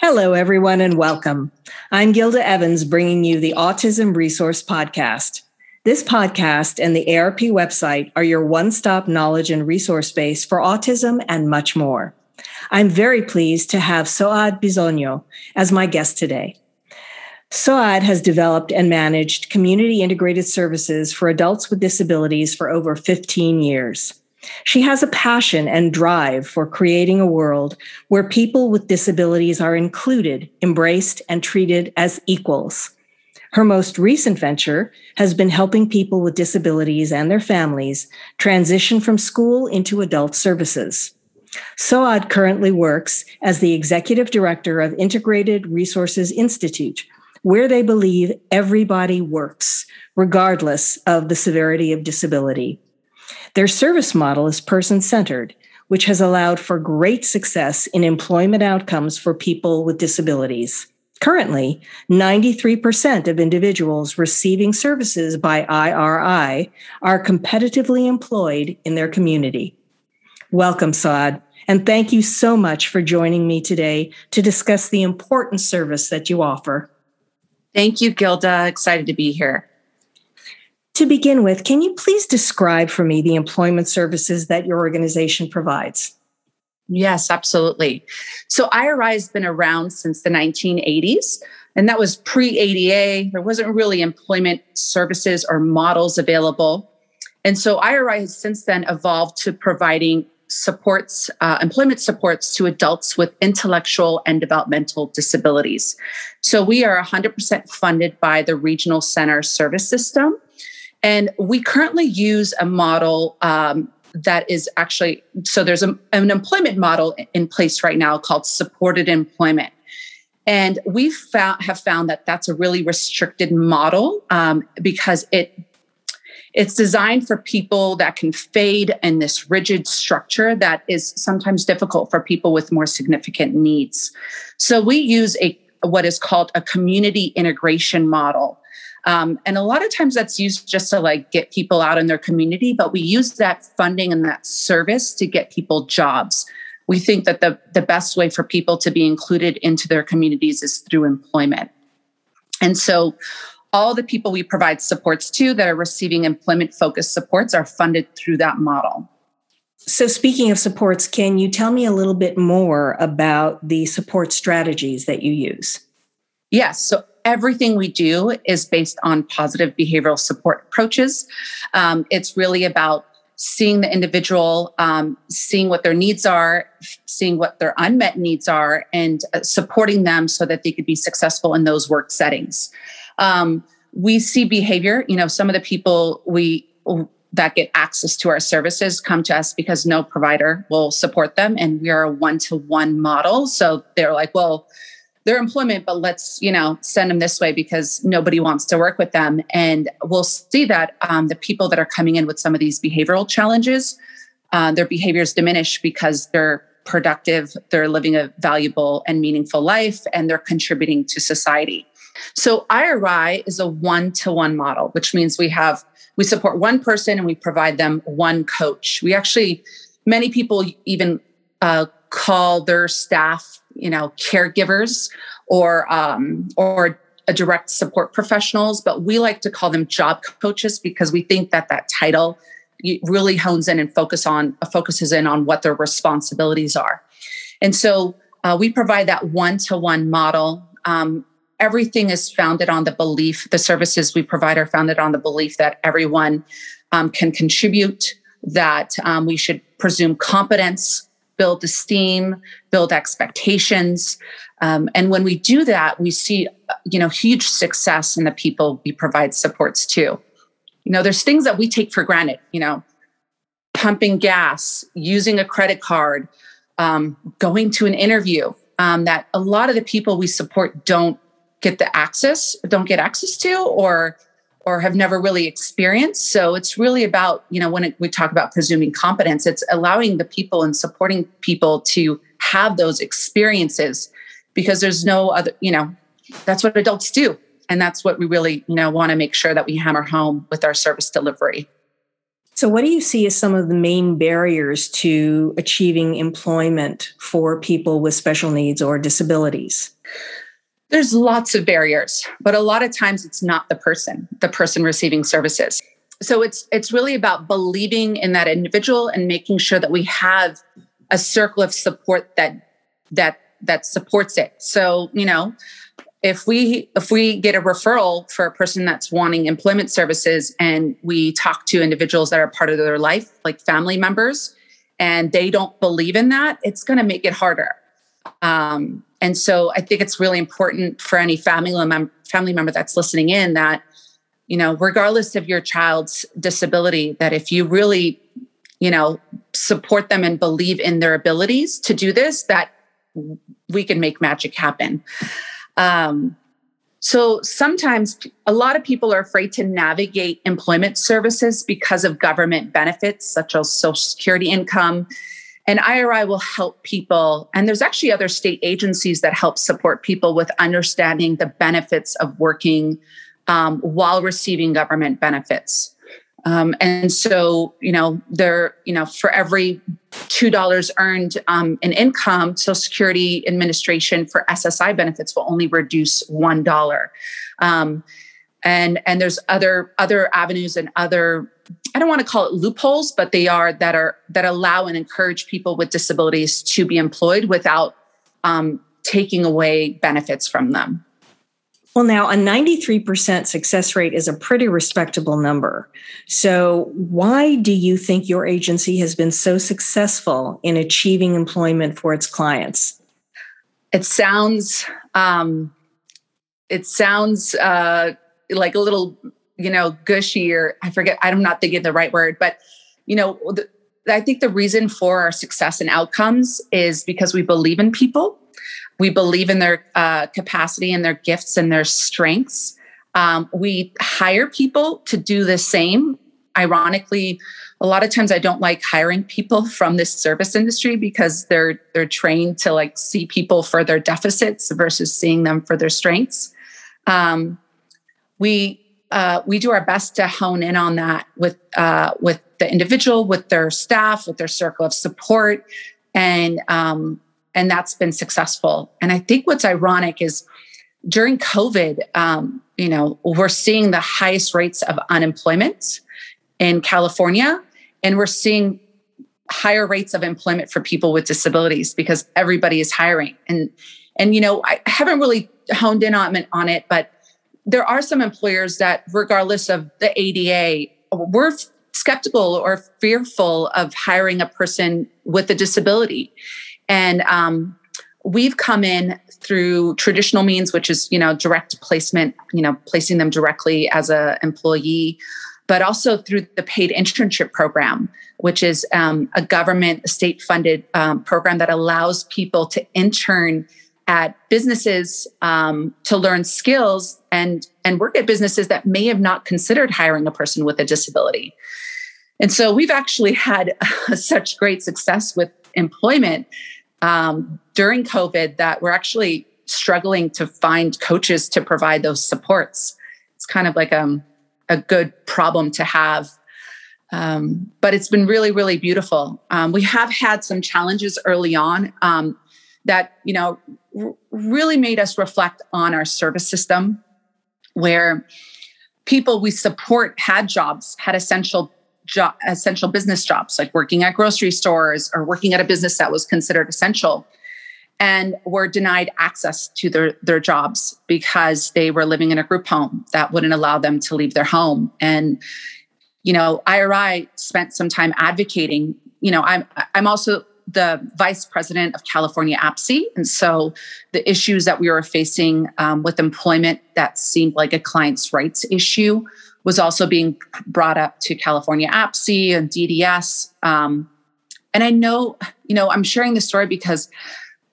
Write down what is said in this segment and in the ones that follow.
Hello, everyone, and welcome. I'm Gilda Evans, bringing you the Autism Resource Podcast. This podcast and the ARP website are your one stop knowledge and resource base for autism and much more. I'm very pleased to have Suad Bisogno as my guest today. Suad has developed and managed community integrated services for adults with disabilities for over 15 years. She has a passion and drive for creating a world where people with disabilities are included, embraced, and treated as equals. Her most recent venture has been helping people with disabilities and their families transition from school into adult services. Suad currently works as the executive director of Integrated Resources Institute, where they believe everybody works, regardless of the severity of disability. Their service model is person centered, which has allowed for great success in employment outcomes for people with disabilities. Currently, 93% of individuals receiving services by IRI are competitively employed in their community. Welcome, Suad, and thank you so much for joining me today to discuss the important service that you offer. Thank you, Gilda. Excited to be here. To begin with, can you please describe for me the employment services that your organization provides? Yes, absolutely. So IRI has been around since the 1980s, and that was pre ADA. There wasn't really employment services or models available. And so IRI has since then evolved to providing supports, uh, employment supports to adults with intellectual and developmental disabilities. So we are 100% funded by the Regional Center Service System. And we currently use a model um, that is actually so there's a, an employment model in place right now called supported employment. And we found, have found that that's a really restricted model um, because it it's designed for people that can fade in this rigid structure that is sometimes difficult for people with more significant needs. So we use a what is called a community integration model um, and a lot of times that's used just to like get people out in their community, but we use that funding and that service to get people jobs. We think that the, the best way for people to be included into their communities is through employment. And so all the people we provide supports to that are receiving employment focused supports are funded through that model. So, speaking of supports, can you tell me a little bit more about the support strategies that you use? Yes. So, everything we do is based on positive behavioral support approaches. Um, it's really about seeing the individual, um, seeing what their needs are, seeing what their unmet needs are, and uh, supporting them so that they could be successful in those work settings. Um, we see behavior, you know, some of the people we that get access to our services come to us because no provider will support them and we are a one-to-one model so they're like well their employment, but let's, you know, send them this way because nobody wants to work with them. And we'll see that um, the people that are coming in with some of these behavioral challenges, uh, their behaviors diminish because they're productive, they're living a valuable and meaningful life, and they're contributing to society. So IRI is a one-to-one model, which means we have we support one person and we provide them one coach. We actually many people even uh, call their staff you know caregivers or um, or direct support professionals but we like to call them job coaches because we think that that title really hones in and focus on focuses in on what their responsibilities are. And so uh, we provide that one-to-one model. Um, everything is founded on the belief the services we provide are founded on the belief that everyone um, can contribute that um, we should presume competence build esteem, build expectations. Um, and when we do that, we see, you know, huge success in the people we provide supports to. You know, there's things that we take for granted, you know, pumping gas, using a credit card, um, going to an interview um, that a lot of the people we support don't get the access, don't get access to, or or have never really experienced. So it's really about, you know, when it, we talk about presuming competence, it's allowing the people and supporting people to have those experiences because there's no other, you know, that's what adults do. And that's what we really, you know, want to make sure that we hammer home with our service delivery. So, what do you see as some of the main barriers to achieving employment for people with special needs or disabilities? There's lots of barriers, but a lot of times it's not the person, the person receiving services. So it's it's really about believing in that individual and making sure that we have a circle of support that that that supports it. So, you know, if we if we get a referral for a person that's wanting employment services and we talk to individuals that are part of their life like family members and they don't believe in that it's going to make it harder um, and so i think it's really important for any family mem- family member that's listening in that you know regardless of your child's disability that if you really you know support them and believe in their abilities to do this that we can make magic happen. Um, so sometimes a lot of people are afraid to navigate employment services because of government benefits such as social security income and IRI will help people and there's actually other state agencies that help support people with understanding the benefits of working um, while receiving government benefits um, and so, you know, there, you know, for every two dollars earned um, in income, Social Security Administration for SSI benefits will only reduce one dollar. Um, and and there's other other avenues and other I don't want to call it loopholes, but they are that are that allow and encourage people with disabilities to be employed without um, taking away benefits from them. Well, now a 93% success rate is a pretty respectable number. So, why do you think your agency has been so successful in achieving employment for its clients? It sounds, um, it sounds uh, like a little, you know, gushy or I forget, I'm not thinking the right word, but, you know, the, I think the reason for our success and outcomes is because we believe in people we believe in their uh, capacity and their gifts and their strengths. Um, we hire people to do the same. Ironically, a lot of times I don't like hiring people from this service industry because they're they're trained to like see people for their deficits versus seeing them for their strengths. Um, we uh, we do our best to hone in on that with uh, with the individual, with their staff, with their circle of support, and um, and that's been successful. And I think what's ironic is during COVID, um, you know, we're seeing the highest rates of unemployment in California, and we're seeing higher rates of employment for people with disabilities because everybody is hiring. And and you know, I haven't really honed in on, on it, but there are some employers that, regardless of the ADA, we're skeptical or fearful of hiring a person with a disability. And um, we've come in through traditional means, which is, you know, direct placement, you know, placing them directly as an employee, but also through the paid internship program, which is um, a government state funded um, program that allows people to intern at businesses um, to learn skills and and work at businesses that may have not considered hiring a person with a disability. And so we've actually had such great success with employment um, during COVID that we're actually struggling to find coaches to provide those supports. It's kind of like um, a good problem to have. Um, but it's been really, really beautiful. Um, we have had some challenges early on um, that, you know, really made us reflect on our service system where people we support had jobs, had essential essential business jobs, like working at grocery stores or working at a business that was considered essential, and were denied access to their, their jobs because they were living in a group home that wouldn't allow them to leave their home. And, you know, IRI spent some time advocating. You know, I'm I'm also the vice president of California APSE. And so the issues that we were facing um, with employment that seemed like a client's rights issue was also being brought up to California APSE and DDS. Um, and I know, you know, I'm sharing this story because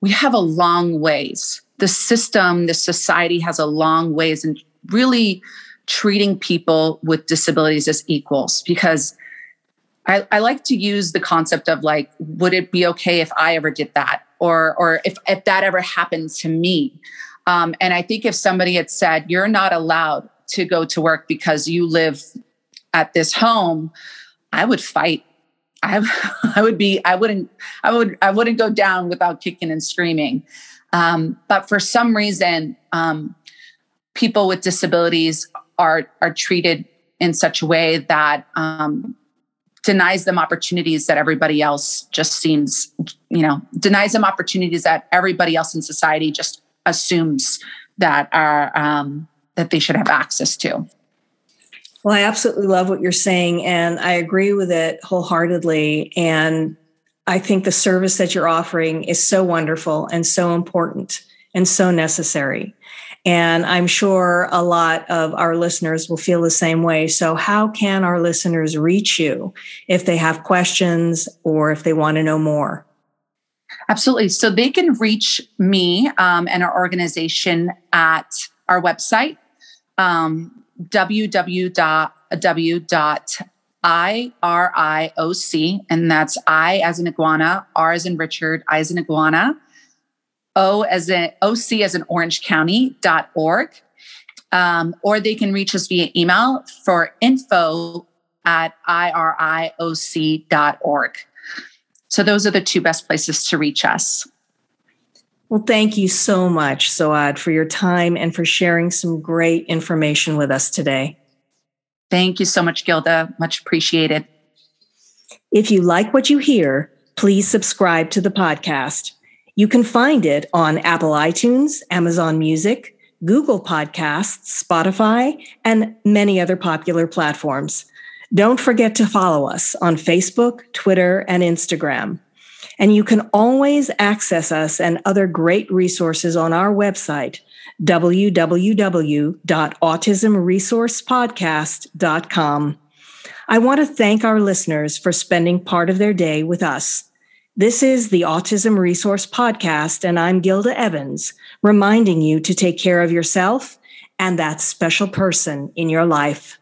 we have a long ways. The system, the society has a long ways in really treating people with disabilities as equals because I, I, like to use the concept of like, would it be okay if I ever did that? Or, or if, if that ever happened to me? Um, and I think if somebody had said, you're not allowed to go to work because you live at this home I would fight. I, I would be, I wouldn't, I would, I wouldn't go down without kicking and screaming. Um, but for some reason, um, people with disabilities are are treated in such a way that um, denies them opportunities that everybody else just seems, you know, denies them opportunities that everybody else in society just assumes that are um, that they should have access to. Well, I absolutely love what you're saying, and I agree with it wholeheartedly. And I think the service that you're offering is so wonderful and so important and so necessary. And I'm sure a lot of our listeners will feel the same way. So, how can our listeners reach you if they have questions or if they want to know more? Absolutely. So, they can reach me um, and our organization at our website, um, www.w.irioc, and that's I as an iguana, R as in Richard, I as an iguana, O as an OC as an Orange County.org. Um, or they can reach us via email for info at irioc.org. So those are the two best places to reach us. Well, thank you so much, Suad, for your time and for sharing some great information with us today. Thank you so much, Gilda. Much appreciated. If you like what you hear, please subscribe to the podcast. You can find it on Apple iTunes, Amazon Music, Google Podcasts, Spotify, and many other popular platforms. Don't forget to follow us on Facebook, Twitter, and Instagram. And you can always access us and other great resources on our website, www.autismresourcepodcast.com. I want to thank our listeners for spending part of their day with us. This is the Autism Resource Podcast, and I'm Gilda Evans, reminding you to take care of yourself and that special person in your life.